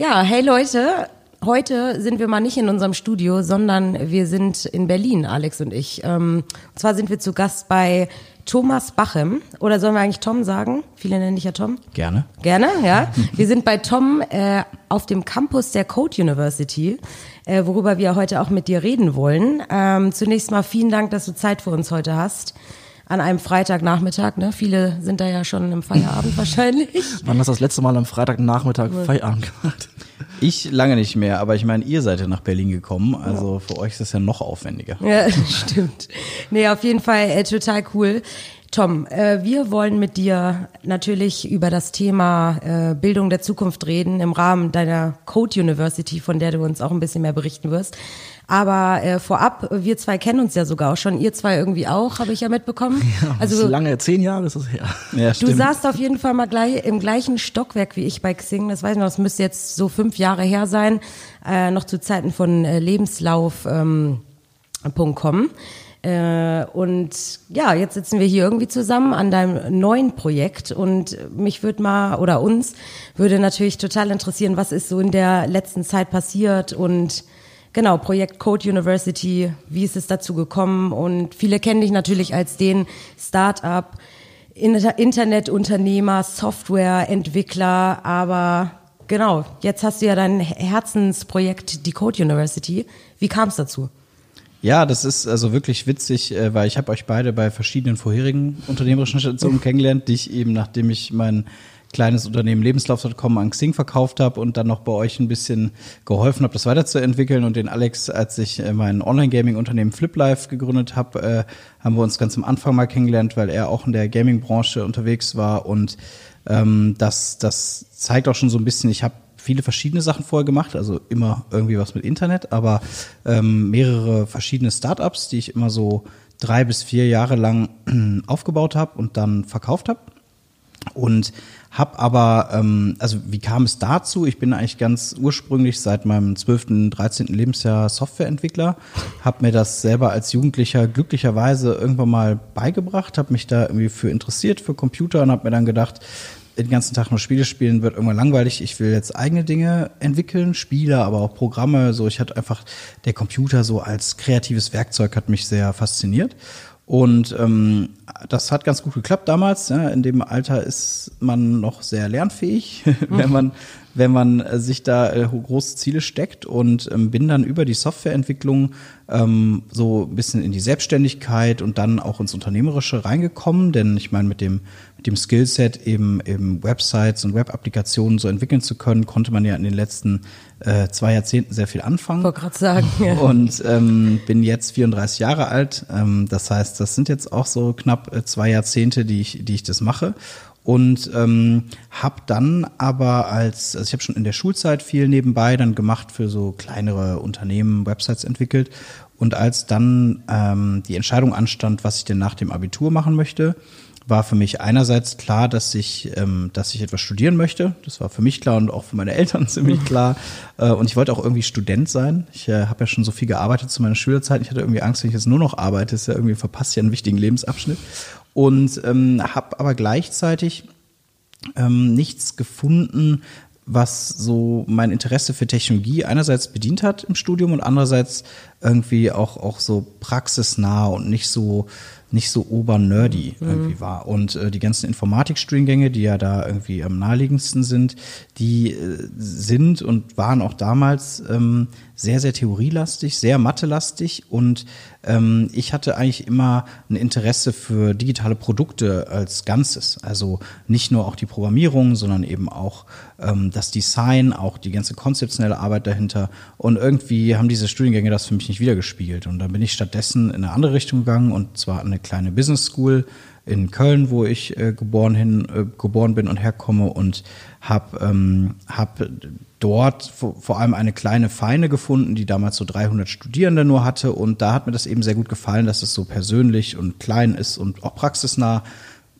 Ja, hey Leute, heute sind wir mal nicht in unserem Studio, sondern wir sind in Berlin, Alex und ich. Ähm, und zwar sind wir zu Gast bei Thomas Bachem. Oder sollen wir eigentlich Tom sagen? Viele nennen dich ja Tom. Gerne. Gerne, ja. Wir sind bei Tom äh, auf dem Campus der Code University, äh, worüber wir heute auch mit dir reden wollen. Ähm, zunächst mal vielen Dank, dass du Zeit für uns heute hast an einem Freitagnachmittag. Ne? Viele sind da ja schon im Feierabend wahrscheinlich. Wann hast du das letzte Mal am Freitagnachmittag Feierabend gemacht? Ich lange nicht mehr, aber ich meine, ihr seid ja nach Berlin gekommen, also ja. für euch ist das ja noch aufwendiger. Ja, stimmt. Nee, auf jeden Fall äh, total cool. Tom, äh, wir wollen mit dir natürlich über das Thema äh, Bildung der Zukunft reden im Rahmen deiner Code University, von der du uns auch ein bisschen mehr berichten wirst. Aber äh, vorab, wir zwei kennen uns ja sogar auch schon, ihr zwei irgendwie auch, habe ich ja mitbekommen. Ja, also lange, zehn Jahre ist es her. Ja, du saßt auf jeden Fall mal gleich im gleichen Stockwerk wie ich bei Xing. Das weiß ich noch, das müsste jetzt so fünf Jahre her sein, äh, noch zu Zeiten von äh, Lebenslauf.com. Ähm, äh, und ja, jetzt sitzen wir hier irgendwie zusammen an deinem neuen Projekt und mich würde mal oder uns würde natürlich total interessieren, was ist so in der letzten Zeit passiert und Genau, Projekt Code University, wie ist es dazu gekommen? Und viele kennen dich natürlich als den Start-up, Internetunternehmer, Softwareentwickler, aber genau, jetzt hast du ja dein Herzensprojekt, die Code University. Wie kam es dazu? Ja, das ist also wirklich witzig, äh, weil ich habe euch beide bei verschiedenen vorherigen unternehmerischen Stationen kennengelernt, die ich eben, nachdem ich meinen kleines Unternehmen Lebenslauf.com an Xing verkauft habe und dann noch bei euch ein bisschen geholfen habe, das weiterzuentwickeln. Und den Alex, als ich äh, mein Online-Gaming-Unternehmen FlipLife gegründet habe, äh, haben wir uns ganz am Anfang mal kennengelernt, weil er auch in der Gaming-Branche unterwegs war. Und ähm, das, das zeigt auch schon so ein bisschen, ich habe viele verschiedene Sachen vorher gemacht, also immer irgendwie was mit Internet, aber ähm, mehrere verschiedene Startups, die ich immer so drei bis vier Jahre lang aufgebaut habe und dann verkauft habe. Und hab aber, ähm, also wie kam es dazu? Ich bin eigentlich ganz ursprünglich seit meinem 12., 13. Lebensjahr Softwareentwickler, habe mir das selber als Jugendlicher glücklicherweise irgendwann mal beigebracht, habe mich da irgendwie für interessiert, für Computer und habe mir dann gedacht, den ganzen Tag nur Spiele spielen wird irgendwann langweilig. Ich will jetzt eigene Dinge entwickeln, Spiele, aber auch Programme. So, ich hatte einfach der Computer so als kreatives Werkzeug hat mich sehr fasziniert. Und ähm, das hat ganz gut geklappt damals. Ja. In dem Alter ist man noch sehr lernfähig, wenn man wenn man äh, sich da äh, große Ziele steckt und ähm, bin dann über die Softwareentwicklung ähm, so ein bisschen in die Selbstständigkeit und dann auch ins Unternehmerische reingekommen, denn ich meine, mit dem, mit dem Skillset eben, eben Websites und Web-Applikationen so entwickeln zu können, konnte man ja in den letzten äh, zwei Jahrzehnten sehr viel anfangen. Wollte gerade sagen. Ja. Und ähm, bin jetzt 34 Jahre alt. Ähm, das heißt, das sind jetzt auch so knapp äh, zwei Jahrzehnte, die ich, die ich das mache. Und ähm, habe dann aber als, also ich habe schon in der Schulzeit viel nebenbei dann gemacht für so kleinere Unternehmen, Websites entwickelt. Und als dann ähm, die Entscheidung anstand, was ich denn nach dem Abitur machen möchte, war für mich einerseits klar, dass ich, ähm, dass ich etwas studieren möchte. Das war für mich klar und auch für meine Eltern ziemlich klar. Äh, und ich wollte auch irgendwie Student sein. Ich äh, habe ja schon so viel gearbeitet zu meiner Schülerzeit. Ich hatte irgendwie Angst, wenn ich jetzt nur noch arbeite, ist ja irgendwie verpasst ja einen wichtigen Lebensabschnitt und ähm, habe aber gleichzeitig ähm, nichts gefunden, was so mein Interesse für Technologie einerseits bedient hat im Studium und andererseits irgendwie auch, auch so praxisnah und nicht so nicht so obernerdy mhm. irgendwie war. Und äh, die ganzen Informatikstudiengänge, die ja da irgendwie am naheliegendsten sind, die äh, sind und waren auch damals ähm, sehr, sehr theorielastig, sehr mathelastig und ähm, ich hatte eigentlich immer ein Interesse für digitale Produkte als Ganzes. Also nicht nur auch die Programmierung, sondern eben auch ähm, das Design, auch die ganze konzeptionelle Arbeit dahinter. Und irgendwie haben diese Studiengänge das für mich nicht wiedergespiegelt. Und dann bin ich stattdessen in eine andere Richtung gegangen und zwar eine kleine Business School in Köln, wo ich äh, geboren hin äh, geboren bin und herkomme und habe ähm, hab dort vor, allem eine kleine Feine gefunden, die damals so 300 Studierende nur hatte und da hat mir das eben sehr gut gefallen, dass es so persönlich und klein ist und auch praxisnah,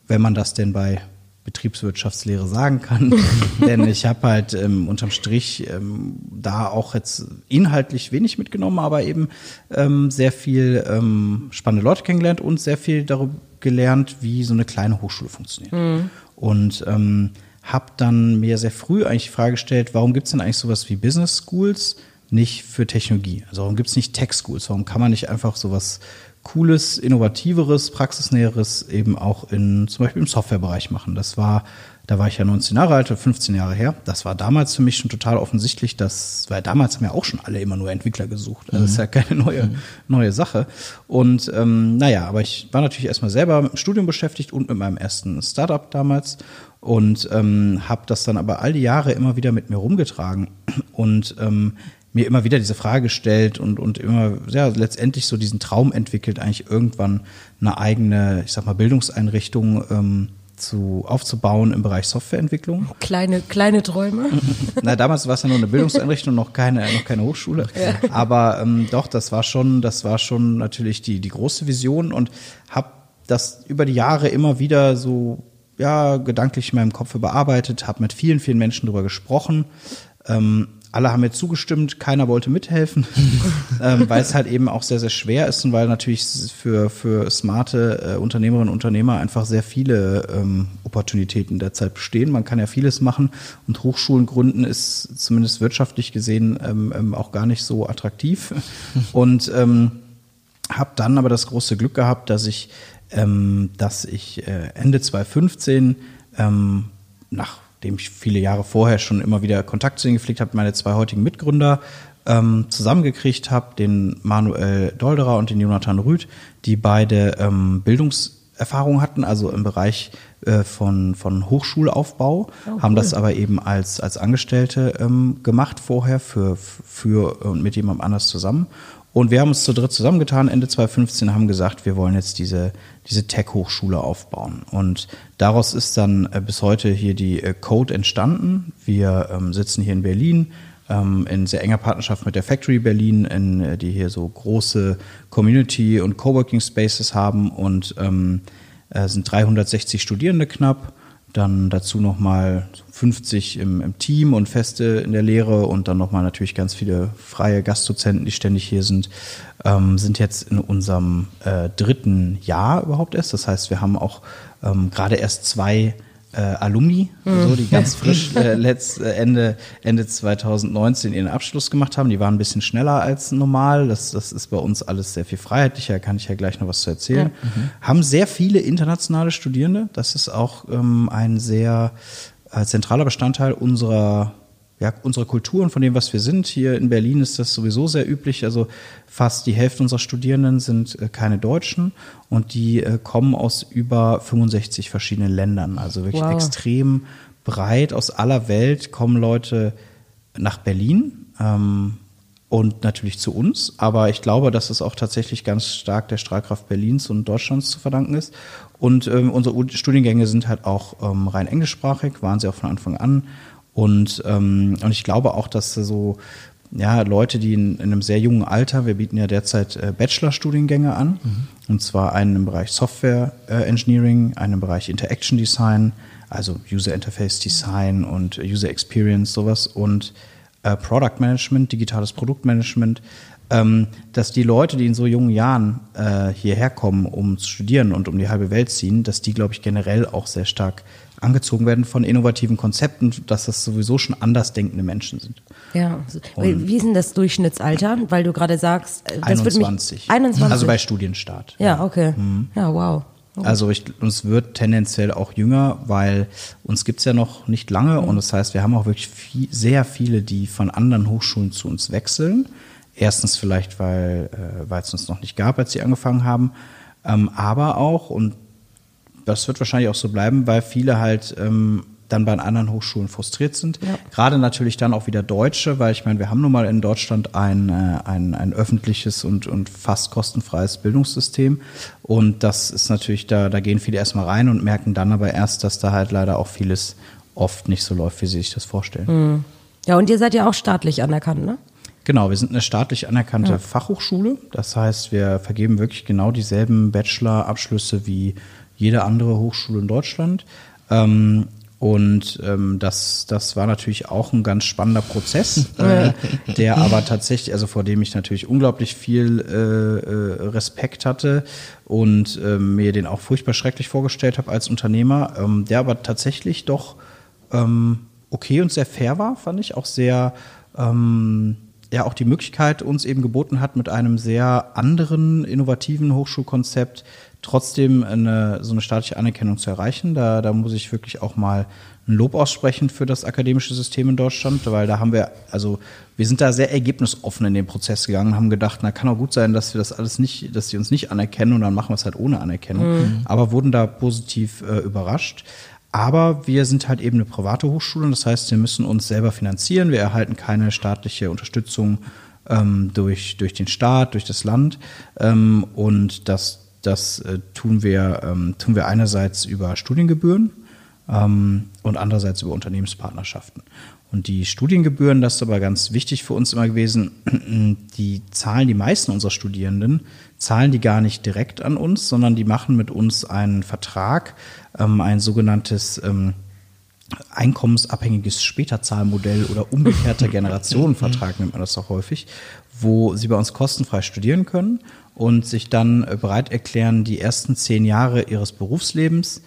wenn man das denn bei Betriebswirtschaftslehre sagen kann. Denn ich habe halt ähm, unterm Strich ähm, da auch jetzt inhaltlich wenig mitgenommen, aber eben ähm, sehr viel ähm, spannende Leute kennengelernt und sehr viel darüber gelernt, wie so eine kleine Hochschule funktioniert. Mhm. Und ähm, habe dann mir sehr früh eigentlich die Frage gestellt, warum gibt es denn eigentlich sowas wie Business Schools nicht für Technologie? Also warum gibt es nicht Tech Schools? Warum kann man nicht einfach sowas Cooles, Innovativeres, Praxisnäheres eben auch in zum Beispiel im Softwarebereich machen? Das war da war ich ja 19 Jahre alt, 15 Jahre her. Das war damals für mich schon total offensichtlich, dass, weil damals haben ja auch schon alle immer nur Entwickler gesucht. Also das ist ja keine neue, mhm. neue Sache. Und ähm, naja, aber ich war natürlich erstmal selber mit dem Studium beschäftigt und mit meinem ersten Startup damals und ähm, habe das dann aber all die Jahre immer wieder mit mir rumgetragen und ähm, mir immer wieder diese Frage gestellt und, und immer, ja, letztendlich so diesen Traum entwickelt, eigentlich irgendwann eine eigene, ich sag mal, Bildungseinrichtung ähm, zu, aufzubauen im Bereich Softwareentwicklung. Kleine, kleine Träume. Na, damals war es ja nur eine Bildungseinrichtung, noch keine, noch keine Hochschule. Ja. Aber ähm, doch, das war schon, das war schon natürlich die, die große Vision und habe das über die Jahre immer wieder so ja, gedanklich in meinem Kopf überarbeitet, habe mit vielen, vielen Menschen darüber gesprochen. Ähm, alle haben mir zugestimmt, keiner wollte mithelfen, ähm, weil es halt eben auch sehr, sehr schwer ist und weil natürlich für, für smarte äh, Unternehmerinnen und Unternehmer einfach sehr viele ähm, Opportunitäten derzeit bestehen. Man kann ja vieles machen und Hochschulen gründen ist zumindest wirtschaftlich gesehen ähm, ähm, auch gar nicht so attraktiv. Und ähm, habe dann aber das große Glück gehabt, dass ich, ähm, dass ich äh, Ende 2015 ähm, nach dem ich viele Jahre vorher schon immer wieder Kontakt zu ihnen gepflegt habe, meine zwei heutigen Mitgründer ähm, zusammengekriegt habe, den Manuel Dolderer und den Jonathan Rüth, die beide ähm, Bildungserfahrung hatten, also im Bereich äh, von, von Hochschulaufbau, oh, haben das aber eben als, als Angestellte ähm, gemacht vorher für, für und mit jemandem anders zusammen. Und wir haben uns zu dritt zusammengetan, Ende 2015, haben gesagt, wir wollen jetzt diese, diese Tech-Hochschule aufbauen. Und daraus ist dann äh, bis heute hier die äh, Code entstanden. Wir ähm, sitzen hier in Berlin ähm, in sehr enger Partnerschaft mit der Factory Berlin, in, äh, die hier so große Community- und Coworking Spaces haben und ähm, äh, sind 360 Studierende knapp dann dazu nochmal 50 im, im, Team und Feste in der Lehre und dann nochmal natürlich ganz viele freie Gastdozenten, die ständig hier sind, ähm, sind jetzt in unserem äh, dritten Jahr überhaupt erst. Das heißt, wir haben auch ähm, gerade erst zwei äh, Alumni, mhm. so, die ganz frisch äh, letzt, äh, Ende, Ende 2019 ihren Abschluss gemacht haben. Die waren ein bisschen schneller als normal. Das, das ist bei uns alles sehr viel freiheitlicher, kann ich ja gleich noch was zu erzählen. Ja. Mhm. Haben sehr viele internationale Studierende. Das ist auch ähm, ein sehr äh, zentraler Bestandteil unserer ja, unsere Kulturen, von dem, was wir sind. Hier in Berlin ist das sowieso sehr üblich. Also fast die Hälfte unserer Studierenden sind äh, keine Deutschen und die äh, kommen aus über 65 verschiedenen Ländern. Also wirklich wow. extrem breit aus aller Welt kommen Leute nach Berlin. Ähm, und natürlich zu uns. Aber ich glaube, dass es auch tatsächlich ganz stark der Strahlkraft Berlins und Deutschlands zu verdanken ist. Und ähm, unsere Studiengänge sind halt auch ähm, rein englischsprachig, waren sie auch von Anfang an. Und, ähm, und ich glaube auch, dass so ja, Leute, die in, in einem sehr jungen Alter, wir bieten ja derzeit äh, Bachelor-Studiengänge an, mhm. und zwar einen im Bereich Software äh, Engineering, einen im Bereich Interaction Design, also User Interface Design und User Experience, sowas, und äh, Product Management, digitales Produktmanagement, ähm, dass die Leute, die in so jungen Jahren äh, hierher kommen, um zu studieren und um die halbe Welt ziehen, dass die, glaube ich, generell auch sehr stark angezogen werden von innovativen Konzepten, dass das sowieso schon anders denkende Menschen sind. Ja, und wie ist denn das Durchschnittsalter? Weil du gerade sagst, äh, das 21. Wird 21. Also bei Studienstart. Ja, okay. Mhm. Ja, wow. Also ich, uns wird tendenziell auch jünger, weil uns gibt's ja noch nicht lange mhm. und das heißt, wir haben auch wirklich viel, sehr viele, die von anderen Hochschulen zu uns wechseln. Erstens vielleicht, weil äh, es uns noch nicht gab, als sie angefangen haben, ähm, aber auch, und das wird wahrscheinlich auch so bleiben, weil viele halt ähm, dann bei anderen Hochschulen frustriert sind. Ja. Gerade natürlich dann auch wieder Deutsche, weil ich meine, wir haben nun mal in Deutschland ein, äh, ein, ein öffentliches und, und fast kostenfreies Bildungssystem. Und das ist natürlich, da, da gehen viele erstmal rein und merken dann aber erst, dass da halt leider auch vieles oft nicht so läuft, wie sie sich das vorstellen. Mhm. Ja, und ihr seid ja auch staatlich anerkannt, ne? Genau, wir sind eine staatlich anerkannte ja. Fachhochschule. Das heißt, wir vergeben wirklich genau dieselben Bachelor-Abschlüsse wie jede andere Hochschule in Deutschland. Ähm, und ähm, das, das war natürlich auch ein ganz spannender Prozess, äh, der aber tatsächlich, also vor dem ich natürlich unglaublich viel äh, äh, Respekt hatte und äh, mir den auch furchtbar schrecklich vorgestellt habe als Unternehmer, ähm, der aber tatsächlich doch ähm, okay und sehr fair war, fand ich. Auch sehr, ähm, ja, auch die Möglichkeit uns eben geboten hat, mit einem sehr anderen, innovativen Hochschulkonzept trotzdem eine, so eine staatliche Anerkennung zu erreichen. Da, da muss ich wirklich auch mal ein Lob aussprechen für das akademische System in Deutschland, weil da haben wir, also wir sind da sehr ergebnisoffen in den Prozess gegangen, haben gedacht, na kann auch gut sein, dass wir das alles nicht, dass sie uns nicht anerkennen und dann machen wir es halt ohne Anerkennung, mhm. aber wurden da positiv äh, überrascht. Aber wir sind halt eben eine private Hochschule, das heißt, wir müssen uns selber finanzieren, wir erhalten keine staatliche Unterstützung ähm, durch, durch den Staat, durch das Land ähm, und das das äh, tun, wir, ähm, tun wir einerseits über Studiengebühren ähm, und andererseits über Unternehmenspartnerschaften. Und die Studiengebühren, das ist aber ganz wichtig für uns immer gewesen, die zahlen die meisten unserer Studierenden, zahlen die gar nicht direkt an uns, sondern die machen mit uns einen Vertrag, ähm, ein sogenanntes ähm, einkommensabhängiges Späterzahlmodell oder umgekehrter Generationenvertrag nennt man das auch häufig, wo sie bei uns kostenfrei studieren können und sich dann äh, bereit erklären, die ersten zehn Jahre ihres Berufslebens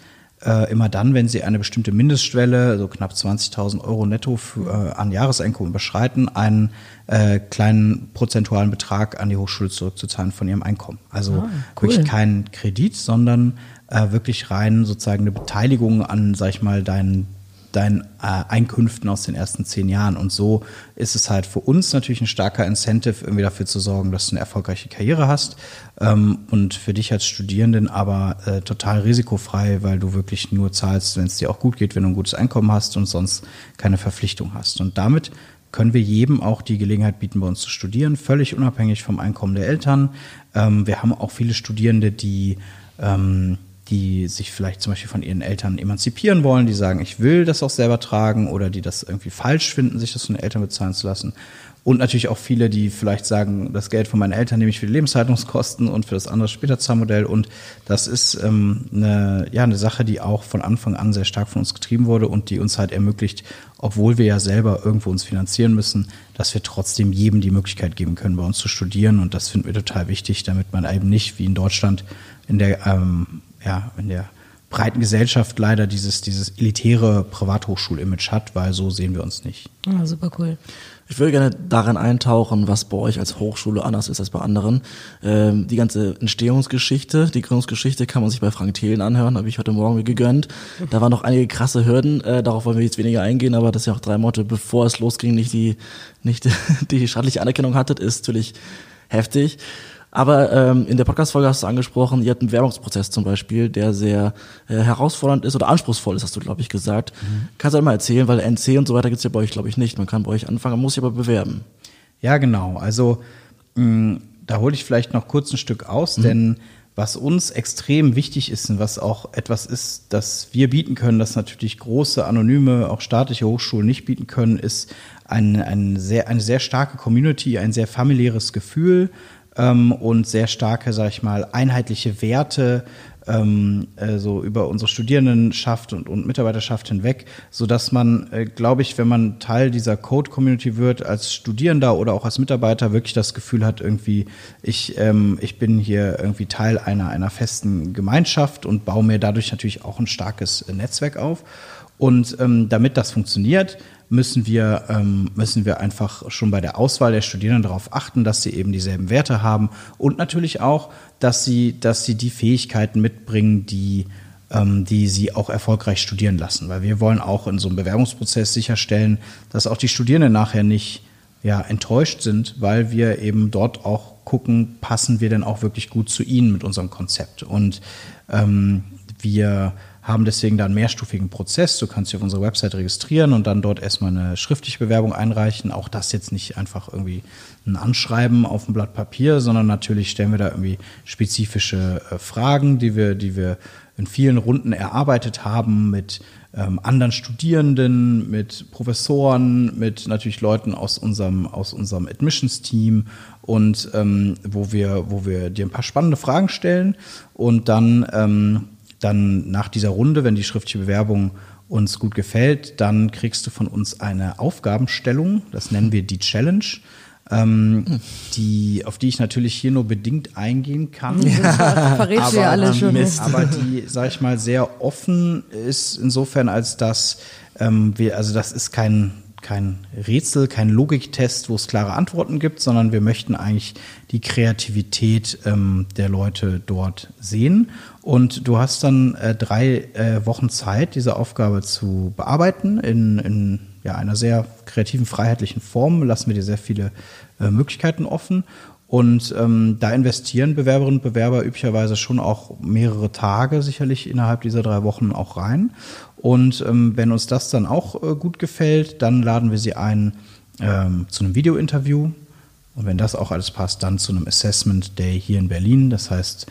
äh, immer dann, wenn sie eine bestimmte Mindestschwelle, so knapp 20.000 Euro netto für, äh, an Jahreseinkommen überschreiten, einen äh, kleinen prozentualen Betrag an die Hochschule zurückzuzahlen von ihrem Einkommen. Also ah, cool. wirklich kein Kredit, sondern äh, wirklich rein sozusagen eine Beteiligung an, sag ich mal, deinen deinen äh, Einkünften aus den ersten zehn Jahren. Und so ist es halt für uns natürlich ein starker Incentive, irgendwie dafür zu sorgen, dass du eine erfolgreiche Karriere hast. Ähm, und für dich als Studierenden aber äh, total risikofrei, weil du wirklich nur zahlst, wenn es dir auch gut geht, wenn du ein gutes Einkommen hast und sonst keine Verpflichtung hast. Und damit können wir jedem auch die Gelegenheit bieten, bei uns zu studieren, völlig unabhängig vom Einkommen der Eltern. Ähm, wir haben auch viele Studierende, die ähm, die sich vielleicht zum Beispiel von ihren Eltern emanzipieren wollen, die sagen, ich will das auch selber tragen oder die das irgendwie falsch finden, sich das von den Eltern bezahlen zu lassen. Und natürlich auch viele, die vielleicht sagen, das Geld von meinen Eltern nehme ich für die Lebenshaltungskosten und für das andere Späterzahlmodell. Und das ist ähm, eine, ja, eine Sache, die auch von Anfang an sehr stark von uns getrieben wurde und die uns halt ermöglicht, obwohl wir ja selber irgendwo uns finanzieren müssen, dass wir trotzdem jedem die Möglichkeit geben können, bei uns zu studieren. Und das finden wir total wichtig, damit man eben nicht wie in Deutschland in der ähm, ja, in der breiten Gesellschaft leider dieses, dieses elitäre Privathochschul-Image hat, weil so sehen wir uns nicht. Ja, super cool. Ich würde gerne daran eintauchen, was bei euch als Hochschule anders ist als bei anderen. Ähm, die ganze Entstehungsgeschichte, die Gründungsgeschichte kann man sich bei Frank Thelen anhören, habe ich heute Morgen mir gegönnt. Da waren noch einige krasse Hürden, äh, darauf wollen wir jetzt weniger eingehen, aber das ist ja auch drei Monate bevor es losging, nicht die, nicht die staatliche Anerkennung hattet, ist natürlich heftig. Aber ähm, in der Podcast-Folge hast du angesprochen, ihr habt einen Werbungsprozess zum Beispiel, der sehr äh, herausfordernd ist oder anspruchsvoll ist, hast du, glaube ich, gesagt. Mhm. Kannst du halt mal erzählen, weil NC und so weiter gibt's ja bei euch, glaube ich, nicht. Man kann bei euch anfangen, man muss sich aber bewerben. Ja, genau. Also mh, da hole ich vielleicht noch kurz ein Stück aus, mhm. denn was uns extrem wichtig ist und was auch etwas ist, das wir bieten können, das natürlich große, anonyme, auch staatliche Hochschulen nicht bieten können, ist ein, ein sehr, eine sehr starke Community, ein sehr familiäres Gefühl, ähm, und sehr starke, sag ich mal, einheitliche Werte ähm, äh, so über unsere Studierendenschaft und, und Mitarbeiterschaft hinweg, so dass man, äh, glaube ich, wenn man Teil dieser Code-Community wird, als Studierender oder auch als Mitarbeiter wirklich das Gefühl hat, irgendwie, ich, ähm, ich bin hier irgendwie Teil einer, einer festen Gemeinschaft und baue mir dadurch natürlich auch ein starkes Netzwerk auf. Und ähm, damit das funktioniert, müssen wir, ähm, müssen wir einfach schon bei der Auswahl der Studierenden darauf achten, dass sie eben dieselben Werte haben und natürlich auch, dass sie, dass sie die Fähigkeiten mitbringen, die, ähm, die sie auch erfolgreich studieren lassen. Weil wir wollen auch in so einem Bewerbungsprozess sicherstellen, dass auch die Studierenden nachher nicht ja, enttäuscht sind, weil wir eben dort auch gucken, passen wir denn auch wirklich gut zu ihnen mit unserem Konzept. Und ähm, wir haben deswegen da einen mehrstufigen Prozess. Du kannst dich auf unserer Website registrieren und dann dort erstmal eine schriftliche Bewerbung einreichen. Auch das jetzt nicht einfach irgendwie ein Anschreiben auf ein Blatt Papier, sondern natürlich stellen wir da irgendwie spezifische äh, Fragen, die wir, die wir in vielen Runden erarbeitet haben mit ähm, anderen Studierenden, mit Professoren, mit natürlich Leuten aus unserem, aus unserem Admissions-Team und ähm, wo wir, wo wir dir ein paar spannende Fragen stellen und dann ähm, dann nach dieser Runde, wenn die schriftliche Bewerbung uns gut gefällt, dann kriegst du von uns eine Aufgabenstellung, das nennen wir die Challenge. ähm, die, auf die ich natürlich hier nur bedingt eingehen kann. Verrätst du ja alles schon. aber die, sag ich mal, sehr offen ist insofern, als dass ähm, wir, also das ist kein kein Rätsel, kein Logiktest, wo es klare Antworten gibt, sondern wir möchten eigentlich die Kreativität ähm, der Leute dort sehen. Und du hast dann äh, drei äh, Wochen Zeit, diese Aufgabe zu bearbeiten in, in ja, einer sehr kreativen, freiheitlichen Form. Lassen wir dir sehr viele äh, Möglichkeiten offen. Und ähm, da investieren Bewerberinnen und Bewerber üblicherweise schon auch mehrere Tage sicherlich innerhalb dieser drei Wochen auch rein. Und ähm, wenn uns das dann auch äh, gut gefällt, dann laden wir sie ein ähm, zu einem Videointerview. Und wenn das auch alles passt, dann zu einem Assessment Day hier in Berlin. Das heißt,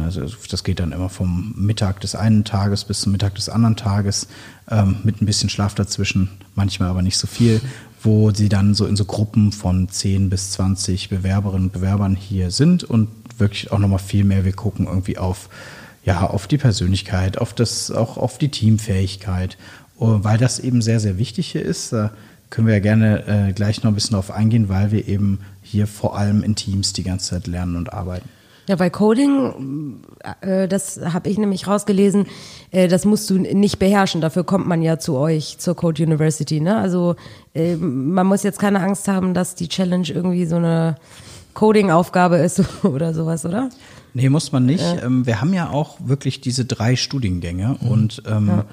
also das geht dann immer vom Mittag des einen Tages bis zum Mittag des anderen Tages ähm, mit ein bisschen Schlaf dazwischen, manchmal aber nicht so viel, wo sie dann so in so Gruppen von 10 bis 20 Bewerberinnen und Bewerbern hier sind und wirklich auch nochmal viel mehr. Wir gucken irgendwie auf, ja, auf die Persönlichkeit, auf das, auch auf die Teamfähigkeit, oh, weil das eben sehr, sehr wichtig hier ist. Da können wir ja gerne äh, gleich noch ein bisschen darauf eingehen, weil wir eben hier vor allem in Teams die ganze Zeit lernen und arbeiten. Ja, bei Coding, äh, das habe ich nämlich rausgelesen, äh, das musst du nicht beherrschen. Dafür kommt man ja zu euch, zur Code University. Ne? Also äh, man muss jetzt keine Angst haben, dass die Challenge irgendwie so eine Coding-Aufgabe ist oder sowas, oder? Nee, muss man nicht. Ja. Ähm, wir haben ja auch wirklich diese drei Studiengänge mhm. und ähm, ja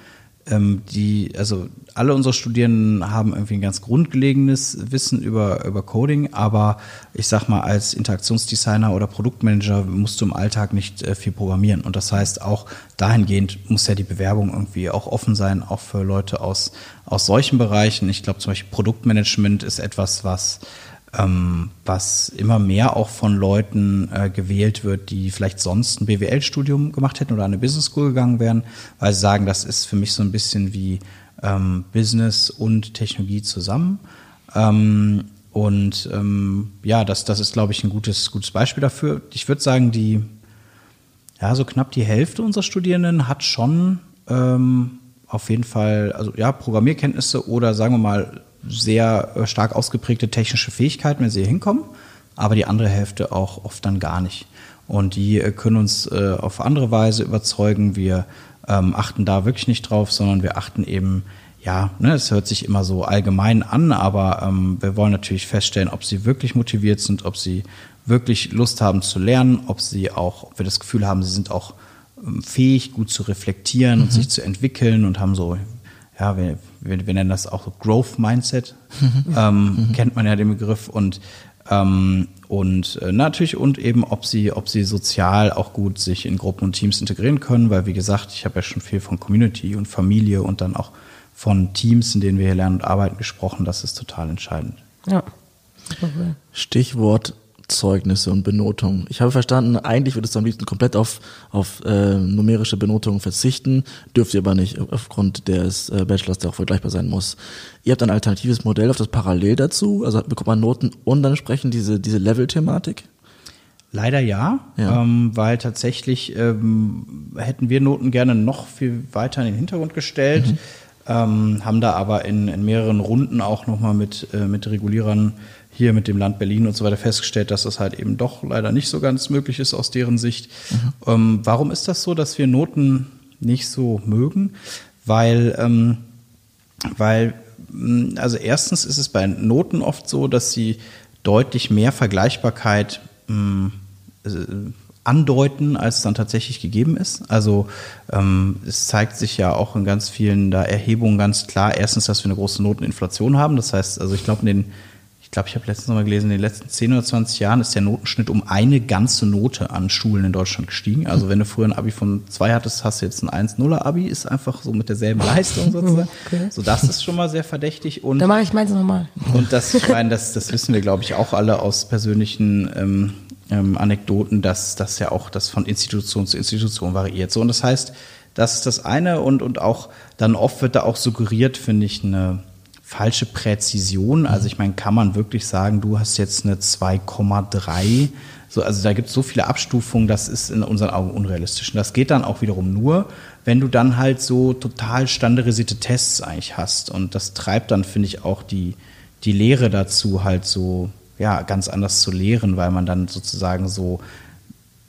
ähm, die, also alle unsere Studierenden haben irgendwie ein ganz grundlegenes Wissen über, über Coding, aber ich sag mal, als Interaktionsdesigner oder Produktmanager musst du im Alltag nicht äh, viel programmieren. Und das heißt, auch dahingehend muss ja die Bewerbung irgendwie auch offen sein, auch für Leute aus, aus solchen Bereichen. Ich glaube zum Beispiel Produktmanagement ist etwas, was ähm, was immer mehr auch von Leuten äh, gewählt wird, die vielleicht sonst ein BWL-Studium gemacht hätten oder eine Business School gegangen wären, weil sie sagen, das ist für mich so ein bisschen wie ähm, Business und Technologie zusammen. Ähm, und ähm, ja, das, das ist, glaube ich, ein gutes, gutes Beispiel dafür. Ich würde sagen, die, ja, so knapp die Hälfte unserer Studierenden hat schon ähm, auf jeden Fall, also ja, Programmierkenntnisse oder sagen wir mal sehr äh, stark ausgeprägte technische Fähigkeiten, wenn sie hier hinkommen, aber die andere Hälfte auch oft dann gar nicht. Und die äh, können uns äh, auf andere Weise überzeugen. Wir ähm, achten da wirklich nicht drauf, sondern wir achten eben, ja, ne, es hört sich immer so allgemein an, aber ähm, wir wollen natürlich feststellen, ob sie wirklich motiviert sind, ob sie wirklich Lust haben zu lernen, ob sie auch, ob wir das Gefühl haben, sie sind auch ähm, fähig, gut zu reflektieren mhm. und sich zu entwickeln und haben so ja, wir, wir, wir nennen das auch so Growth Mindset, mhm. ähm, mhm. kennt man ja den Begriff und ähm, und äh, natürlich und eben, ob sie, ob sie sozial auch gut sich in Gruppen und Teams integrieren können, weil wie gesagt, ich habe ja schon viel von Community und Familie und dann auch von Teams, in denen wir hier lernen und arbeiten, gesprochen. Das ist total entscheidend. Ja. Stichwort Zeugnisse und Benotungen. Ich habe verstanden, eigentlich würdest du am liebsten komplett auf, auf äh, numerische Benotungen verzichten, dürft ihr aber nicht aufgrund des äh, Bachelors, der auch vergleichbar sein muss. Ihr habt ein alternatives Modell auf das parallel dazu, also bekommt man Noten und dann entsprechend diese, diese Level-Thematik? Leider ja, ja. Ähm, weil tatsächlich ähm, hätten wir Noten gerne noch viel weiter in den Hintergrund gestellt, mhm. ähm, haben da aber in, in mehreren Runden auch nochmal mit, äh, mit Regulierern hier mit dem Land Berlin und so weiter festgestellt, dass das halt eben doch leider nicht so ganz möglich ist aus deren Sicht. Mhm. Ähm, warum ist das so, dass wir Noten nicht so mögen? Weil, ähm, weil, mm, also erstens ist es bei Noten oft so, dass sie deutlich mehr Vergleichbarkeit mh, mm, äh, andeuten, als dann tatsächlich gegeben ist. Also ähm, es zeigt sich ja auch in ganz vielen da Erhebungen ganz klar, erstens, dass wir eine große Noteninflation haben. Das heißt, also ich glaube, in den glaube, ich habe letztens noch mal gelesen, in den letzten 10 oder 20 Jahren ist der Notenschnitt um eine ganze Note an Schulen in Deutschland gestiegen. Also wenn du früher ein Abi von 2 hattest, hast du jetzt ein 1-0er Abi, ist einfach so mit derselben Leistung sozusagen. Okay. So, das ist schon mal sehr verdächtig. Und, da mache ich meins nochmal. Und das, ich meine, das, das wissen wir, glaube ich, auch alle aus persönlichen ähm, ähm, Anekdoten, dass das ja auch das von Institution zu Institution variiert. So, und das heißt, das ist das eine und, und auch dann oft wird da auch suggeriert, finde ich, eine falsche Präzision. Also ich meine, kann man wirklich sagen, du hast jetzt eine 2,3. So, also da gibt es so viele Abstufungen, das ist in unseren Augen unrealistisch. Und das geht dann auch wiederum nur, wenn du dann halt so total standardisierte Tests eigentlich hast. Und das treibt dann, finde ich, auch die, die Lehre dazu, halt so ja, ganz anders zu lehren, weil man dann sozusagen so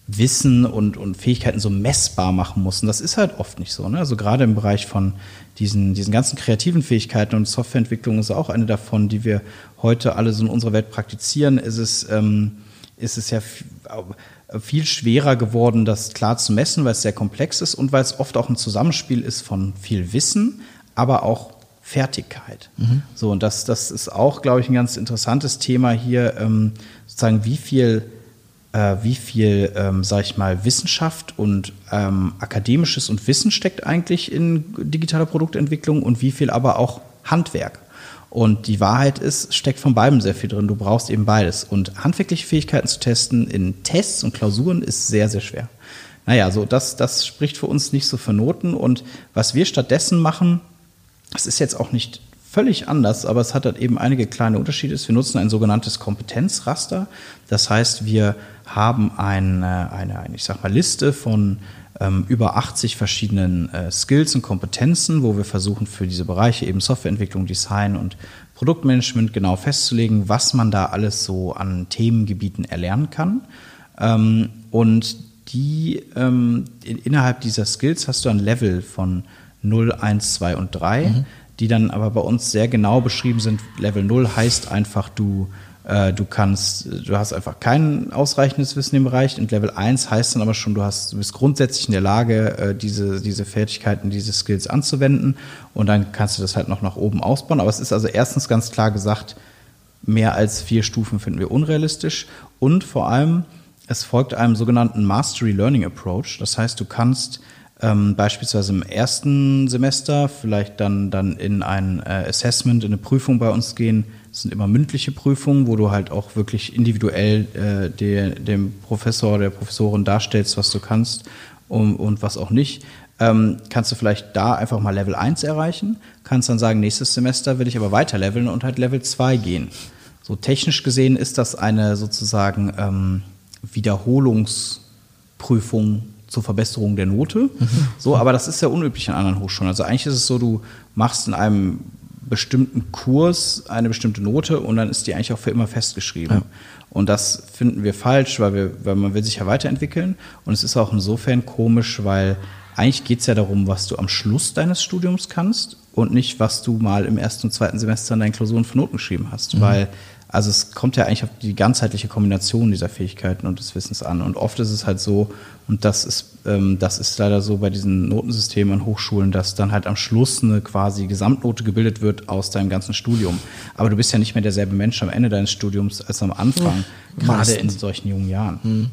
Wissen und, und Fähigkeiten so messbar machen muss. Und das ist halt oft nicht so. Ne? Also gerade im Bereich von diesen, diesen ganzen kreativen Fähigkeiten und Softwareentwicklung ist auch eine davon, die wir heute alle so in unserer Welt praktizieren, ist es, ähm, ist es ja viel schwerer geworden, das klar zu messen, weil es sehr komplex ist und weil es oft auch ein Zusammenspiel ist von viel Wissen, aber auch Fertigkeit. Mhm. So, und das, das ist auch, glaube ich, ein ganz interessantes Thema hier, ähm, sozusagen, wie viel äh, wie viel, ähm, sag ich mal, Wissenschaft und ähm, akademisches und Wissen steckt eigentlich in digitaler Produktentwicklung und wie viel aber auch Handwerk. Und die Wahrheit ist, steckt von beidem sehr viel drin. Du brauchst eben beides. Und handwerkliche Fähigkeiten zu testen in Tests und Klausuren ist sehr, sehr schwer. Naja, so das, das spricht für uns nicht so für Noten. Und was wir stattdessen machen, das ist jetzt auch nicht völlig anders, aber es hat halt eben einige kleine Unterschiede. Wir nutzen ein sogenanntes Kompetenzraster. Das heißt, wir haben eine, eine, eine ich sag mal, Liste von ähm, über 80 verschiedenen äh, Skills und Kompetenzen, wo wir versuchen für diese Bereiche eben Softwareentwicklung, Design und Produktmanagement genau festzulegen, was man da alles so an Themengebieten erlernen kann. Ähm, und die ähm, in, innerhalb dieser Skills hast du ein Level von 0, 1, 2 und 3. Mhm die dann aber bei uns sehr genau beschrieben sind. Level 0 heißt einfach, du, äh, du kannst, du hast einfach kein ausreichendes Wissen im Bereich. Und Level 1 heißt dann aber schon, du hast, du bist grundsätzlich in der Lage, äh, diese, diese Fertigkeiten, diese Skills anzuwenden. Und dann kannst du das halt noch nach oben ausbauen. Aber es ist also erstens ganz klar gesagt, mehr als vier Stufen finden wir unrealistisch. Und vor allem, es folgt einem sogenannten Mastery Learning Approach. Das heißt, du kannst ähm, beispielsweise im ersten Semester vielleicht dann, dann in ein äh, Assessment, in eine Prüfung bei uns gehen. Das sind immer mündliche Prüfungen, wo du halt auch wirklich individuell äh, der, dem Professor, der Professorin darstellst, was du kannst und, und was auch nicht. Ähm, kannst du vielleicht da einfach mal Level 1 erreichen, kannst dann sagen, nächstes Semester will ich aber weiter leveln und halt Level 2 gehen. So technisch gesehen ist das eine sozusagen ähm, Wiederholungsprüfung zur Verbesserung der Note. Mhm. So, aber das ist ja unüblich an anderen Hochschulen. Also eigentlich ist es so, du machst in einem bestimmten Kurs eine bestimmte Note und dann ist die eigentlich auch für immer festgeschrieben. Ja. Und das finden wir falsch, weil, wir, weil man will sich ja weiterentwickeln. Und es ist auch insofern komisch, weil eigentlich geht es ja darum, was du am Schluss deines Studiums kannst und nicht, was du mal im ersten und zweiten Semester in deinen Klausuren für Noten geschrieben hast. Mhm. Weil also es kommt ja eigentlich auf die ganzheitliche Kombination dieser Fähigkeiten und des Wissens an. Und oft ist es halt so, und das ist, ähm, das ist leider so bei diesen Notensystemen an Hochschulen, dass dann halt am Schluss eine quasi Gesamtnote gebildet wird aus deinem ganzen Studium. Aber du bist ja nicht mehr derselbe Mensch am Ende deines Studiums als am Anfang, ja, gerade in solchen jungen Jahren. Hm.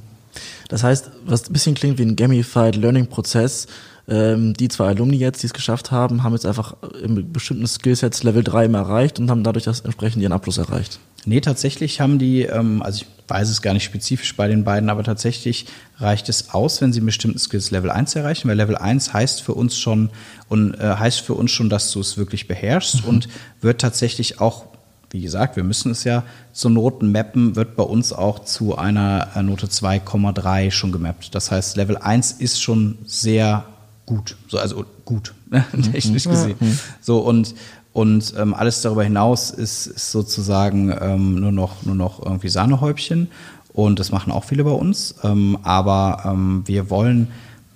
Das heißt, was ein bisschen klingt wie ein Gamified Learning Prozess, ähm, die zwei Alumni jetzt, die es geschafft haben, haben jetzt einfach in bestimmten Skillsets Level 3 erreicht und haben dadurch das entsprechend ihren Abschluss erreicht. Nee, tatsächlich haben die, ähm, also ich weiß es gar nicht spezifisch bei den beiden, aber tatsächlich reicht es aus, wenn sie einen bestimmten Skills Level 1 erreichen, weil Level 1 heißt für uns schon und äh, heißt für uns schon, dass du es wirklich beherrschst mhm. und wird tatsächlich auch wie gesagt, wir müssen es ja zu Noten mappen, wird bei uns auch zu einer äh, Note 2,3 schon gemappt. Das heißt, Level 1 ist schon sehr gut, so also gut, mhm. technisch gesehen. So und und ähm, alles darüber hinaus ist, ist sozusagen ähm, nur, noch, nur noch irgendwie Sahnehäubchen. Und das machen auch viele bei uns. Ähm, aber ähm, wir wollen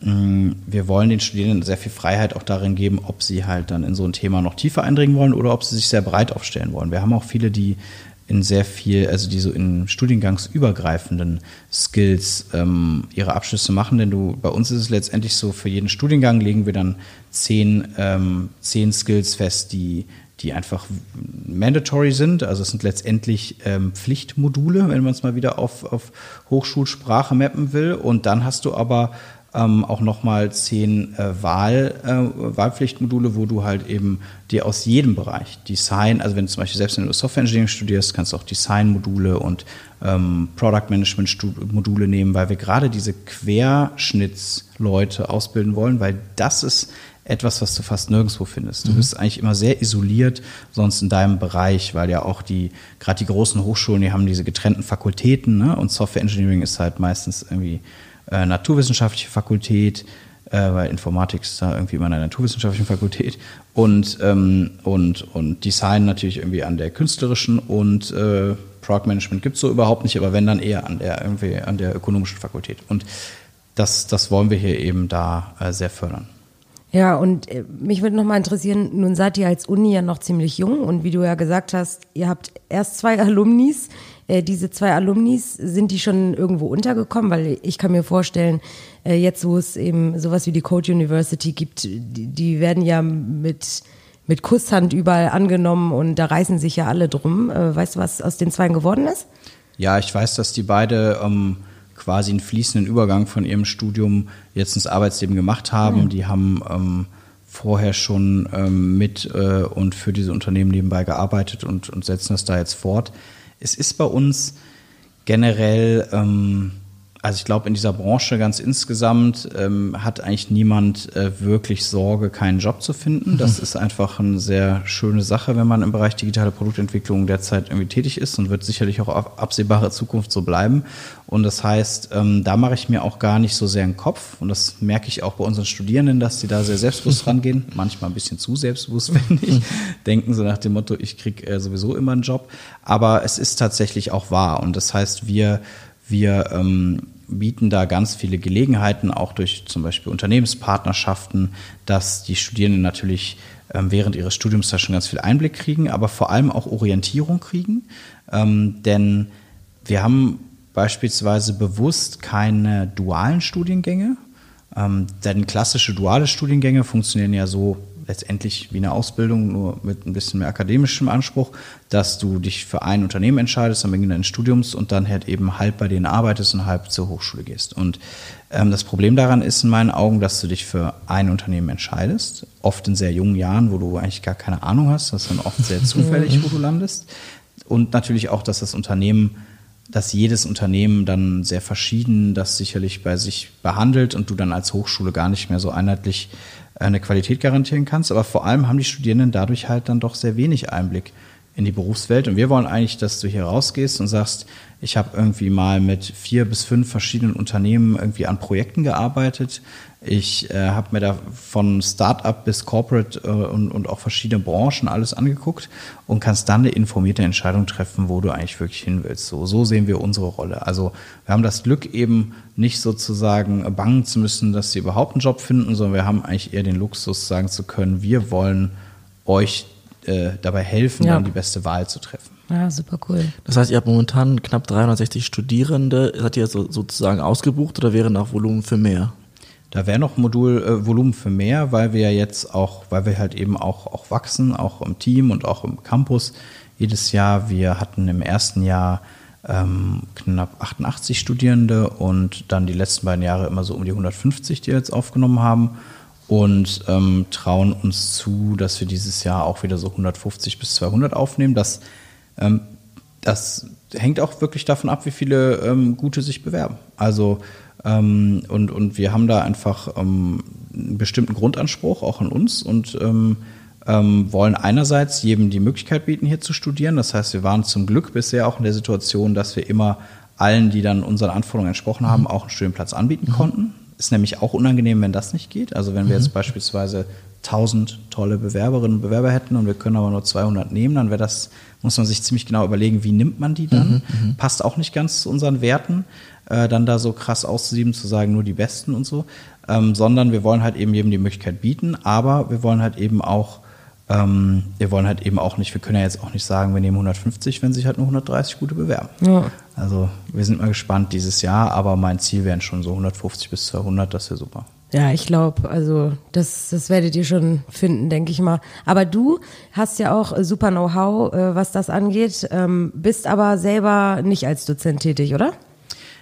mm, wir wollen den Studierenden sehr viel Freiheit auch darin geben, ob sie halt dann in so ein Thema noch tiefer eindringen wollen oder ob sie sich sehr breit aufstellen wollen. Wir haben auch viele, die in sehr viel, also die so in studiengangsübergreifenden Skills ähm, ihre Abschlüsse machen, denn du, bei uns ist es letztendlich so, für jeden Studiengang legen wir dann zehn, ähm, zehn Skills fest, die, die einfach mandatory sind. Also es sind letztendlich ähm, Pflichtmodule, wenn man es mal wieder auf, auf Hochschulsprache mappen will. Und dann hast du aber ähm, auch nochmal zehn äh, Wahl, äh, Wahlpflichtmodule, wo du halt eben dir aus jedem Bereich Design, also wenn du zum Beispiel selbst du Software Engineering studierst, kannst du auch Design-Module und ähm, Product Management-Module nehmen, weil wir gerade diese Querschnittsleute ausbilden wollen, weil das ist etwas, was du fast nirgendwo findest. Du mhm. bist eigentlich immer sehr isoliert, sonst in deinem Bereich, weil ja auch die, gerade die großen Hochschulen, die haben diese getrennten Fakultäten, ne? und Software Engineering ist halt meistens irgendwie äh, naturwissenschaftliche Fakultät, äh, weil Informatik ist da irgendwie immer an der naturwissenschaftlichen Fakultät und, ähm, und, und Design natürlich irgendwie an der künstlerischen und äh, Product Management gibt es so überhaupt nicht, aber wenn dann eher an der irgendwie an der ökonomischen Fakultät. Und das, das wollen wir hier eben da äh, sehr fördern. Ja, und äh, mich würde noch mal interessieren, nun seid ihr als Uni ja noch ziemlich jung und wie du ja gesagt hast, ihr habt erst zwei Alumnis. Äh, diese zwei Alumnis, sind die schon irgendwo untergekommen? Weil ich kann mir vorstellen, äh, jetzt wo es eben sowas wie die Code University gibt, die, die werden ja mit, mit Kusshand überall angenommen und da reißen sich ja alle drum. Äh, weißt du, was aus den Zweien geworden ist? Ja, ich weiß, dass die beide ähm, quasi einen fließenden Übergang von ihrem Studium jetzt ins Arbeitsleben gemacht haben. Mhm. Die haben ähm, vorher schon ähm, mit äh, und für diese Unternehmen nebenbei gearbeitet und, und setzen das da jetzt fort. Es ist bei uns generell ähm, also ich glaube, in dieser Branche ganz insgesamt ähm, hat eigentlich niemand äh, wirklich Sorge, keinen Job zu finden. Das mhm. ist einfach eine sehr schöne Sache, wenn man im Bereich digitale Produktentwicklung derzeit irgendwie tätig ist und wird sicherlich auch auf absehbare Zukunft so bleiben. Und das heißt, ähm, da mache ich mir auch gar nicht so sehr einen Kopf. Und das merke ich auch bei unseren Studierenden, dass die da sehr selbstbewusst rangehen. Manchmal ein bisschen zu selbstbewusst, finde ich. Denken so nach dem Motto, ich kriege äh, sowieso immer einen Job. Aber es ist tatsächlich auch wahr. Und das heißt, wir wir ähm, bieten da ganz viele Gelegenheiten, auch durch zum Beispiel Unternehmenspartnerschaften, dass die Studierenden natürlich ähm, während ihres Studiums da schon ganz viel Einblick kriegen, aber vor allem auch Orientierung kriegen. Ähm, denn wir haben beispielsweise bewusst keine dualen Studiengänge, ähm, denn klassische duale Studiengänge funktionieren ja so, letztendlich wie eine Ausbildung, nur mit ein bisschen mehr akademischem Anspruch, dass du dich für ein Unternehmen entscheidest am Beginn deines Studiums und dann halt eben halb bei denen arbeitest und halb zur Hochschule gehst. Und ähm, das Problem daran ist in meinen Augen, dass du dich für ein Unternehmen entscheidest, oft in sehr jungen Jahren, wo du eigentlich gar keine Ahnung hast, das ist dann oft sehr zufällig, wo du landest. Und natürlich auch, dass das Unternehmen dass jedes Unternehmen dann sehr verschieden das sicherlich bei sich behandelt und du dann als Hochschule gar nicht mehr so einheitlich eine Qualität garantieren kannst. Aber vor allem haben die Studierenden dadurch halt dann doch sehr wenig Einblick in die Berufswelt. Und wir wollen eigentlich, dass du hier rausgehst und sagst, ich habe irgendwie mal mit vier bis fünf verschiedenen Unternehmen irgendwie an Projekten gearbeitet. Ich äh, habe mir da von Startup bis Corporate äh, und, und auch verschiedene Branchen alles angeguckt und kannst dann eine informierte Entscheidung treffen, wo du eigentlich wirklich hin willst. So, so sehen wir unsere Rolle. Also wir haben das Glück eben nicht sozusagen bangen zu müssen, dass sie überhaupt einen Job finden, sondern wir haben eigentlich eher den Luxus sagen zu können, wir wollen euch äh, dabei helfen, ja. dann die beste Wahl zu treffen. Ja, super cool. Das heißt, ihr habt momentan knapp 360 Studierende. Seid ihr so, sozusagen ausgebucht oder wäre noch Volumen für mehr? Da wäre noch Modulvolumen äh, für mehr, weil wir jetzt auch, weil wir halt eben auch, auch wachsen, auch im Team und auch im Campus jedes Jahr. Wir hatten im ersten Jahr ähm, knapp 88 Studierende und dann die letzten beiden Jahre immer so um die 150, die wir jetzt aufgenommen haben und ähm, trauen uns zu, dass wir dieses Jahr auch wieder so 150 bis 200 aufnehmen. Das, ähm, das hängt auch wirklich davon ab, wie viele ähm, Gute sich bewerben. Also ähm, und, und wir haben da einfach ähm, einen bestimmten Grundanspruch auch an uns und ähm, wollen einerseits jedem die Möglichkeit bieten, hier zu studieren. Das heißt, wir waren zum Glück bisher auch in der Situation, dass wir immer allen, die dann unseren Anforderungen entsprochen haben, mhm. auch einen Studienplatz anbieten mhm. konnten. Ist nämlich auch unangenehm, wenn das nicht geht. Also wenn wir mhm. jetzt beispielsweise 1000 tolle Bewerberinnen und Bewerber hätten und wir können aber nur 200 nehmen, dann wäre das, muss man sich ziemlich genau überlegen, wie nimmt man die dann? Mhm, mhm, Passt auch nicht ganz zu unseren Werten, äh, dann da so krass auszusieben, zu sagen, nur die Besten und so, ähm, sondern wir wollen halt eben jedem die Möglichkeit bieten, aber wir wollen halt eben auch ähm, wir wollen halt eben auch nicht, wir können ja jetzt auch nicht sagen, wir nehmen 150, wenn sich halt nur 130 gute bewerben. Ja. Also wir sind mal gespannt dieses Jahr, aber mein Ziel wären schon so 150 bis 200, das wäre super. Ja, ich glaube, also das, das werdet ihr schon finden, denke ich mal. Aber du hast ja auch super Know-how, äh, was das angeht, ähm, bist aber selber nicht als Dozent tätig, oder?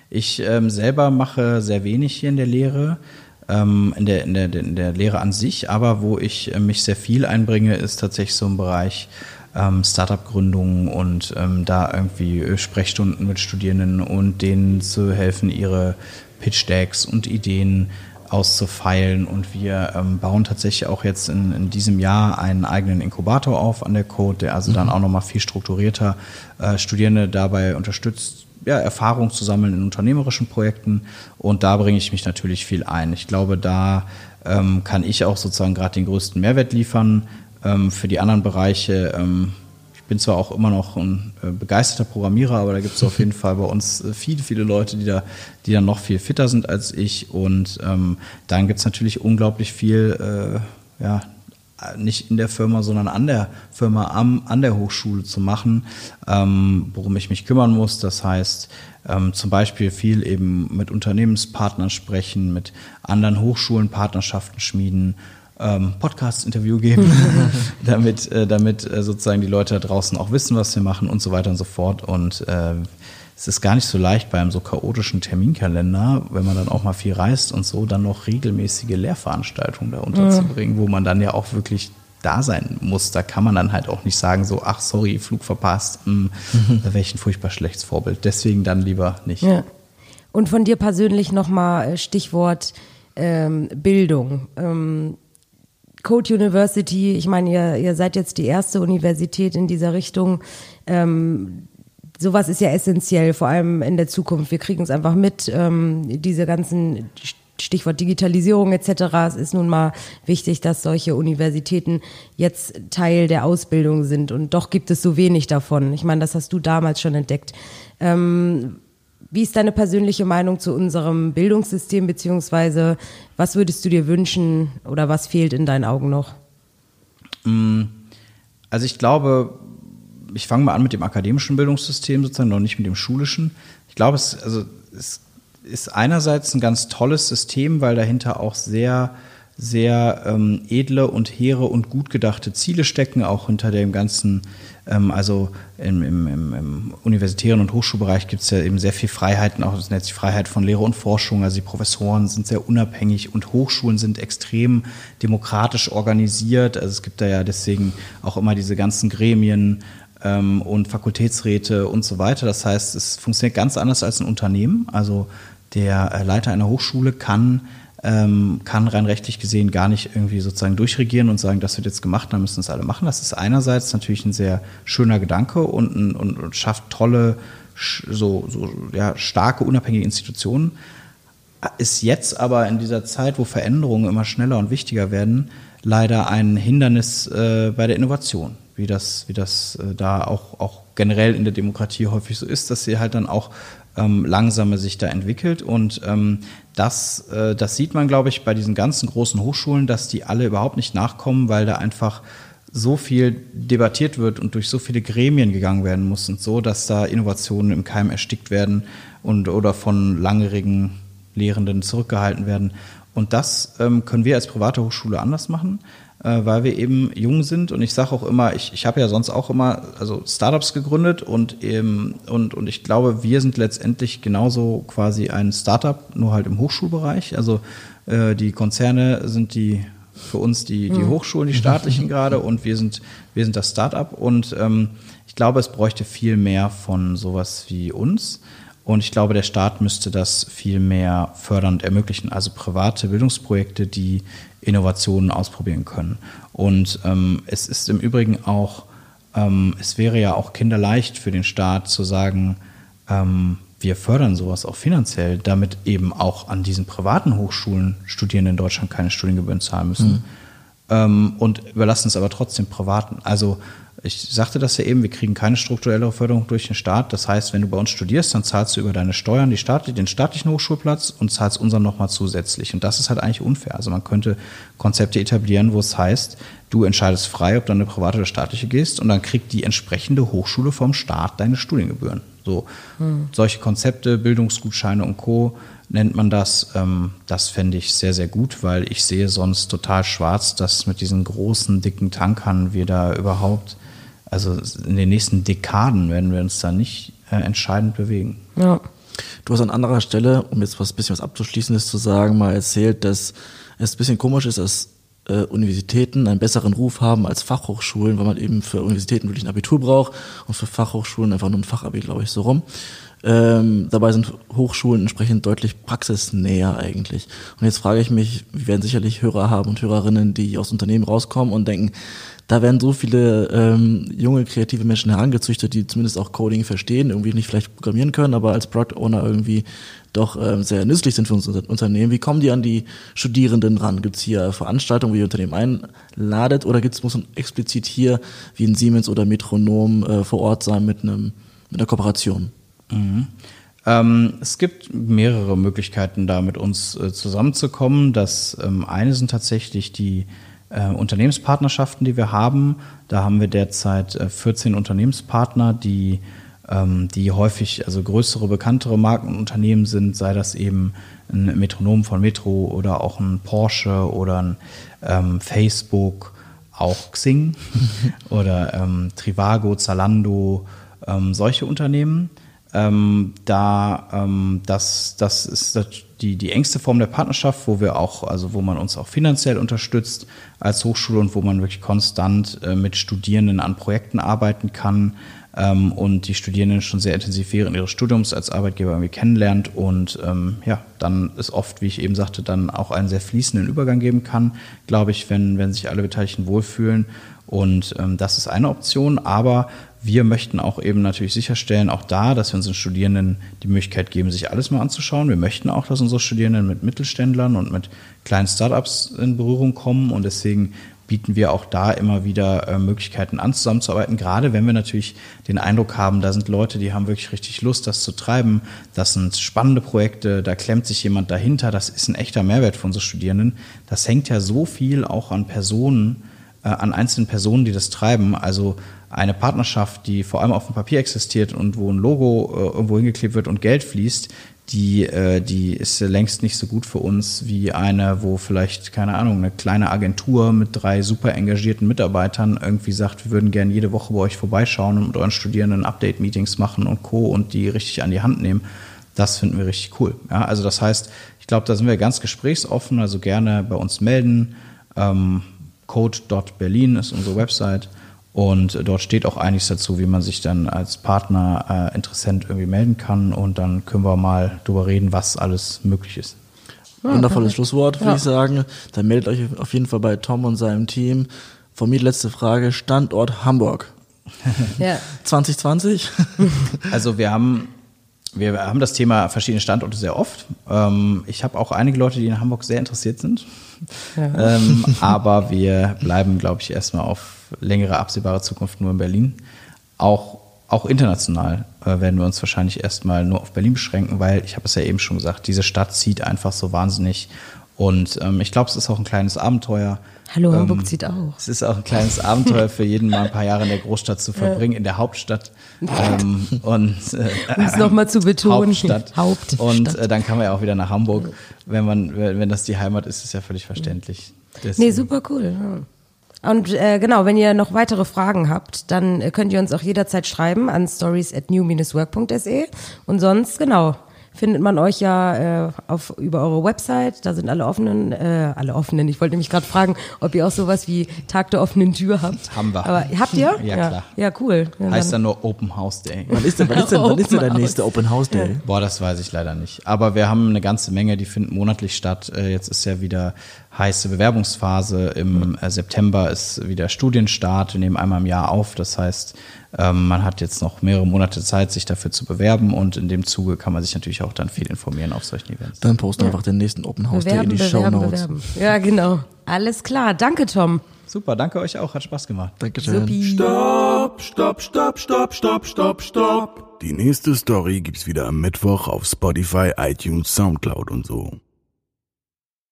Ich ähm, selber mache sehr wenig hier in der Lehre in, der, in, der, in der Lehre an sich, aber wo ich äh, mich sehr viel einbringe, ist tatsächlich so im Bereich ähm, Startup-Gründung und ähm, da irgendwie äh, Sprechstunden mit Studierenden und denen zu helfen, ihre Pitch-Decks und Ideen auszufeilen. Und wir ähm, bauen tatsächlich auch jetzt in, in, diesem Jahr einen eigenen Inkubator auf an der Code, der also mhm. dann auch nochmal viel strukturierter äh, Studierende dabei unterstützt, ja, Erfahrung zu sammeln in unternehmerischen Projekten und da bringe ich mich natürlich viel ein. Ich glaube, da ähm, kann ich auch sozusagen gerade den größten Mehrwert liefern. Ähm, für die anderen Bereiche, ähm, ich bin zwar auch immer noch ein äh, begeisterter Programmierer, aber da gibt es auf jeden Fall bei uns äh, viele, viele Leute, die da, die dann noch viel fitter sind als ich. Und ähm, dann gibt es natürlich unglaublich viel, äh, ja, nicht in der Firma, sondern an der Firma, am, an der Hochschule zu machen, ähm, worum ich mich kümmern muss. Das heißt, ähm, zum Beispiel viel eben mit Unternehmenspartnern sprechen, mit anderen Hochschulen Partnerschaften schmieden, ähm, Podcast-Interview geben, damit, äh, damit äh, sozusagen die Leute da draußen auch wissen, was wir machen und so weiter und so fort. Und äh, es ist gar nicht so leicht bei einem so chaotischen Terminkalender, wenn man dann auch mal viel reist und so, dann noch regelmäßige Lehrveranstaltungen da unterzubringen, mhm. wo man dann ja auch wirklich da sein muss. Da kann man dann halt auch nicht sagen, so, ach sorry, Flug verpasst, mh, hm, mhm. da wäre ich ein furchtbar schlechtes Vorbild. Deswegen dann lieber nicht. Ja. Und von dir persönlich nochmal äh, Stichwort ähm, Bildung. Ähm, Code University, ich meine, ihr, ihr seid jetzt die erste Universität in dieser Richtung. Ähm, sowas ist ja essentiell, vor allem in der Zukunft. Wir kriegen es einfach mit, ähm, diese ganzen Stichwort Digitalisierung etc. Es ist nun mal wichtig, dass solche Universitäten jetzt Teil der Ausbildung sind und doch gibt es so wenig davon. Ich meine, das hast du damals schon entdeckt. Ähm, wie ist deine persönliche Meinung zu unserem Bildungssystem, beziehungsweise was würdest du dir wünschen oder was fehlt in deinen Augen noch? Mm, also ich glaube, ich fange mal an mit dem akademischen Bildungssystem sozusagen, noch nicht mit dem schulischen. Ich glaube, es, also, es ist einerseits ein ganz tolles System, weil dahinter auch sehr sehr ähm, edle und hehre und gut gedachte Ziele stecken, auch hinter dem ganzen ähm, also im, im, im, universitären und Hochschulbereich gibt es ja eben sehr viel Freiheiten, auch das nennt sich Freiheit von Lehre und Forschung. Also die Professoren sind sehr unabhängig und Hochschulen sind extrem demokratisch organisiert. Also es gibt da ja deswegen auch immer diese ganzen Gremien ähm, und Fakultätsräte und so weiter. Das heißt, es funktioniert ganz anders als ein Unternehmen. Also der äh, Leiter einer Hochschule kann ähm, kann rein rechtlich gesehen gar nicht irgendwie sozusagen durchregieren und sagen, das wird jetzt gemacht, dann müssen es alle machen. Das ist einerseits natürlich ein sehr schöner Gedanke und, und, und schafft tolle, so, so ja, starke, unabhängige Institutionen. Ist jetzt aber in dieser Zeit, wo Veränderungen immer schneller und wichtiger werden, leider ein Hindernis äh, bei der Innovation, wie das, wie das äh, da auch, auch generell in der Demokratie häufig so ist, dass sie halt dann auch ähm, langsamer sich da entwickelt. Und ähm, das, äh, das sieht man, glaube ich, bei diesen ganzen großen Hochschulen, dass die alle überhaupt nicht nachkommen, weil da einfach so viel debattiert wird und durch so viele Gremien gegangen werden muss und so, dass da Innovationen im Keim erstickt werden und oder von langjährigen Lehrenden zurückgehalten werden. Und das ähm, können wir als private Hochschule anders machen äh, weil wir eben jung sind und ich sage auch immer, ich, ich habe ja sonst auch immer also Startups gegründet und, eben, und, und ich glaube, wir sind letztendlich genauso quasi ein Startup, nur halt im Hochschulbereich. Also äh, die Konzerne sind die für uns die, die mhm. Hochschulen, die staatlichen gerade und wir sind, wir sind das Startup und ähm, ich glaube, es bräuchte viel mehr von sowas wie uns. Und ich glaube, der Staat müsste das viel mehr fördernd ermöglichen. Also private Bildungsprojekte, die Innovationen ausprobieren können. Und ähm, es ist im Übrigen auch, ähm, es wäre ja auch kinderleicht für den Staat zu sagen, ähm, wir fördern sowas auch finanziell, damit eben auch an diesen privaten Hochschulen Studierende in Deutschland keine Studiengebühren zahlen müssen. Mhm. Ähm, und überlassen es aber trotzdem Privaten. Also ich sagte das ja eben, wir kriegen keine strukturelle Förderung durch den Staat. Das heißt, wenn du bei uns studierst, dann zahlst du über deine Steuern die Staat, den staatlichen Hochschulplatz und zahlst unseren nochmal zusätzlich. Und das ist halt eigentlich unfair. Also man könnte Konzepte etablieren, wo es heißt, du entscheidest frei, ob du eine private oder staatliche gehst und dann kriegt die entsprechende Hochschule vom Staat deine Studiengebühren. So, hm. solche Konzepte, Bildungsgutscheine und Co. nennt man das. Ähm, das fände ich sehr, sehr gut, weil ich sehe sonst total schwarz, dass mit diesen großen, dicken Tankern wir da überhaupt also in den nächsten Dekaden werden wir uns da nicht äh, entscheidend bewegen. Ja. Du hast an anderer Stelle, um jetzt was bisschen was Abzuschließendes zu sagen, mal erzählt, dass es ein bisschen komisch ist, dass äh, Universitäten einen besseren Ruf haben als Fachhochschulen, weil man eben für Universitäten wirklich ein Abitur braucht und für Fachhochschulen einfach nur ein Fachabi, glaube ich, so rum. Ähm, dabei sind Hochschulen entsprechend deutlich praxisnäher eigentlich. Und jetzt frage ich mich, wir werden sicherlich Hörer haben und Hörerinnen, die aus Unternehmen rauskommen und denken, da werden so viele ähm, junge, kreative Menschen herangezüchtet, die zumindest auch Coding verstehen, irgendwie nicht vielleicht programmieren können, aber als Product Owner irgendwie doch ähm, sehr nützlich sind für unser Unternehmen. Wie kommen die an die Studierenden ran? Gibt es hier Veranstaltungen, wie ihr Unternehmen einladet oder gibt's, muss man explizit hier wie ein Siemens oder Metronom äh, vor Ort sein mit, einem, mit einer Kooperation? Mhm. Ähm, es gibt mehrere Möglichkeiten, da mit uns äh, zusammenzukommen. Das ähm, eine sind tatsächlich die äh, Unternehmenspartnerschaften, die wir haben. Da haben wir derzeit äh, 14 Unternehmenspartner, die, ähm, die häufig also größere, bekanntere Markenunternehmen sind, sei das eben ein Metronom von Metro oder auch ein Porsche oder ein ähm, Facebook, auch Xing oder ähm, Trivago, Zalando, ähm, solche Unternehmen. Ähm, da ähm, das, das ist die, die engste Form der Partnerschaft, wo wir auch, also wo man uns auch finanziell unterstützt als Hochschule und wo man wirklich konstant äh, mit Studierenden an Projekten arbeiten kann ähm, und die Studierenden schon sehr intensiv während ihres Studiums als Arbeitgeber irgendwie kennenlernt und ähm, ja, dann ist oft, wie ich eben sagte, dann auch einen sehr fließenden Übergang geben kann, glaube ich, wenn, wenn sich alle Beteiligten wohlfühlen. Und ähm, das ist eine Option, aber wir möchten auch eben natürlich sicherstellen, auch da, dass wir unseren Studierenden die Möglichkeit geben, sich alles mal anzuschauen. Wir möchten auch, dass unsere Studierenden mit Mittelständlern und mit kleinen Startups in Berührung kommen und deswegen bieten wir auch da immer wieder äh, Möglichkeiten an, zusammenzuarbeiten. Gerade wenn wir natürlich den Eindruck haben, da sind Leute, die haben wirklich richtig Lust, das zu treiben. Das sind spannende Projekte, da klemmt sich jemand dahinter. Das ist ein echter Mehrwert für unsere Studierenden. Das hängt ja so viel auch an Personen, äh, an einzelnen Personen, die das treiben. Also eine Partnerschaft, die vor allem auf dem Papier existiert und wo ein Logo äh, irgendwo hingeklebt wird und Geld fließt, die, äh, die ist längst nicht so gut für uns wie eine, wo vielleicht, keine Ahnung, eine kleine Agentur mit drei super engagierten Mitarbeitern irgendwie sagt, wir würden gerne jede Woche bei euch vorbeischauen und mit euren Studierenden Update-Meetings machen und Co. und die richtig an die Hand nehmen. Das finden wir richtig cool. Ja, also das heißt, ich glaube, da sind wir ganz gesprächsoffen, also gerne bei uns melden. Ähm, code.berlin ist unsere Website. Und dort steht auch einiges dazu, wie man sich dann als Partner, äh, Interessent irgendwie melden kann. Und dann können wir mal drüber reden, was alles möglich ist. Wundervolles Schlusswort, würde ja. ich sagen. Dann meldet euch auf jeden Fall bei Tom und seinem Team. Von mir letzte Frage, Standort Hamburg. ja. 2020? also wir haben, wir haben das Thema verschiedene Standorte sehr oft. Ähm, ich habe auch einige Leute, die in Hamburg sehr interessiert sind. Ja. Ähm, aber wir bleiben, glaube ich, erstmal auf längere absehbare Zukunft nur in Berlin. Auch, auch international äh, werden wir uns wahrscheinlich erstmal nur auf Berlin beschränken, weil ich habe es ja eben schon gesagt, diese Stadt zieht einfach so wahnsinnig. Und ähm, ich glaube, es ist auch ein kleines Abenteuer. Hallo, Hamburg ähm, zieht auch. Es ist auch ein kleines Abenteuer für jeden, mal ein paar Jahre in der Großstadt zu verbringen, in der Hauptstadt. Ähm, und äh, um es nochmal zu betonen. Hauptstadt. Hauptstadt. Und äh, dann kann man ja auch wieder nach Hamburg. Wenn man, wenn das die Heimat ist, ist ja völlig verständlich. Deswegen. Nee, super cool. Und äh, genau, wenn ihr noch weitere Fragen habt, dann äh, könnt ihr uns auch jederzeit schreiben an stories at new-work.se. Und sonst, genau, findet man euch ja äh, auf, über eure Website. Da sind alle offenen, äh, alle offenen. Ich wollte nämlich gerade fragen, ob ihr auch sowas wie Tag der offenen Tür habt. Haben wir. Aber habt ihr? Ja, klar. Ja, cool. Ja, heißt dann nur Open House Day. Wann ist denn, wann ist denn, wann ist denn der nächste Open House Day? Ja. Boah, das weiß ich leider nicht. Aber wir haben eine ganze Menge, die finden monatlich statt. Äh, jetzt ist ja wieder heiße Bewerbungsphase. Im äh, September ist wieder Studienstart. Wir nehmen einmal im Jahr auf. Das heißt, ähm, man hat jetzt noch mehrere Monate Zeit, sich dafür zu bewerben und in dem Zuge kann man sich natürlich auch dann viel informieren auf solchen Events. Dann posten ja. einfach den nächsten Open House bewerben, Day in die Show Notes. Ja, genau. Alles klar. Danke, Tom. Super, danke euch auch. Hat Spaß gemacht. Dankeschön. Supi. Stopp, stopp, stopp, stopp, stopp, stopp, stopp. Die nächste Story gibt's wieder am Mittwoch auf Spotify, iTunes, Soundcloud und so.